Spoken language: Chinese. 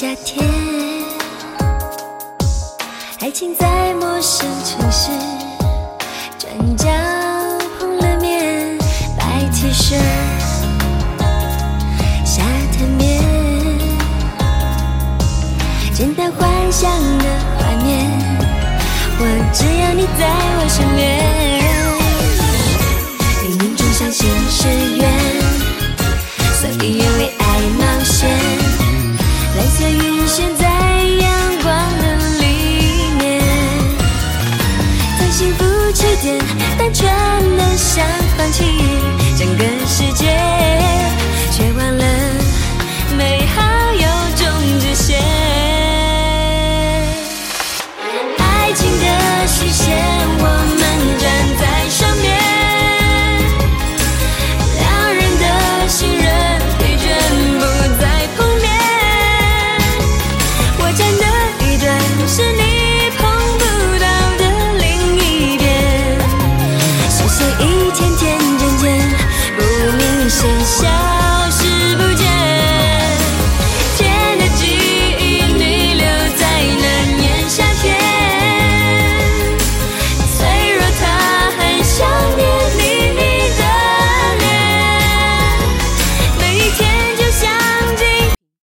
夏天，爱情在陌生城市，转角碰了面，白 t 恤，沙滩面，简单幻想的画面，我只要你在我身边，冥冥中相信时。出现在阳光的里面，在幸福起点，单纯的像放弃。写下。